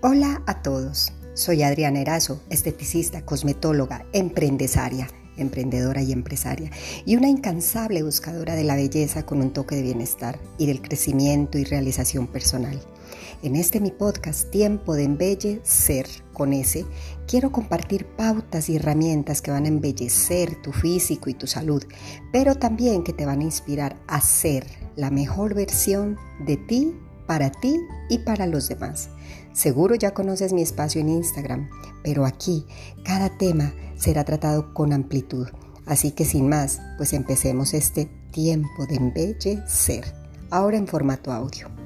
Hola a todos, soy Adriana Erazo, esteticista, cosmetóloga, emprendesaria, emprendedora y empresaria, y una incansable buscadora de la belleza con un toque de bienestar y del crecimiento y realización personal. En este mi podcast Tiempo de Embellecer con ese, quiero compartir pautas y herramientas que van a embellecer tu físico y tu salud, pero también que te van a inspirar a ser la mejor versión de ti para ti y para los demás. Seguro ya conoces mi espacio en Instagram, pero aquí cada tema será tratado con amplitud. Así que sin más, pues empecemos este tiempo de embellecer, ahora en formato audio.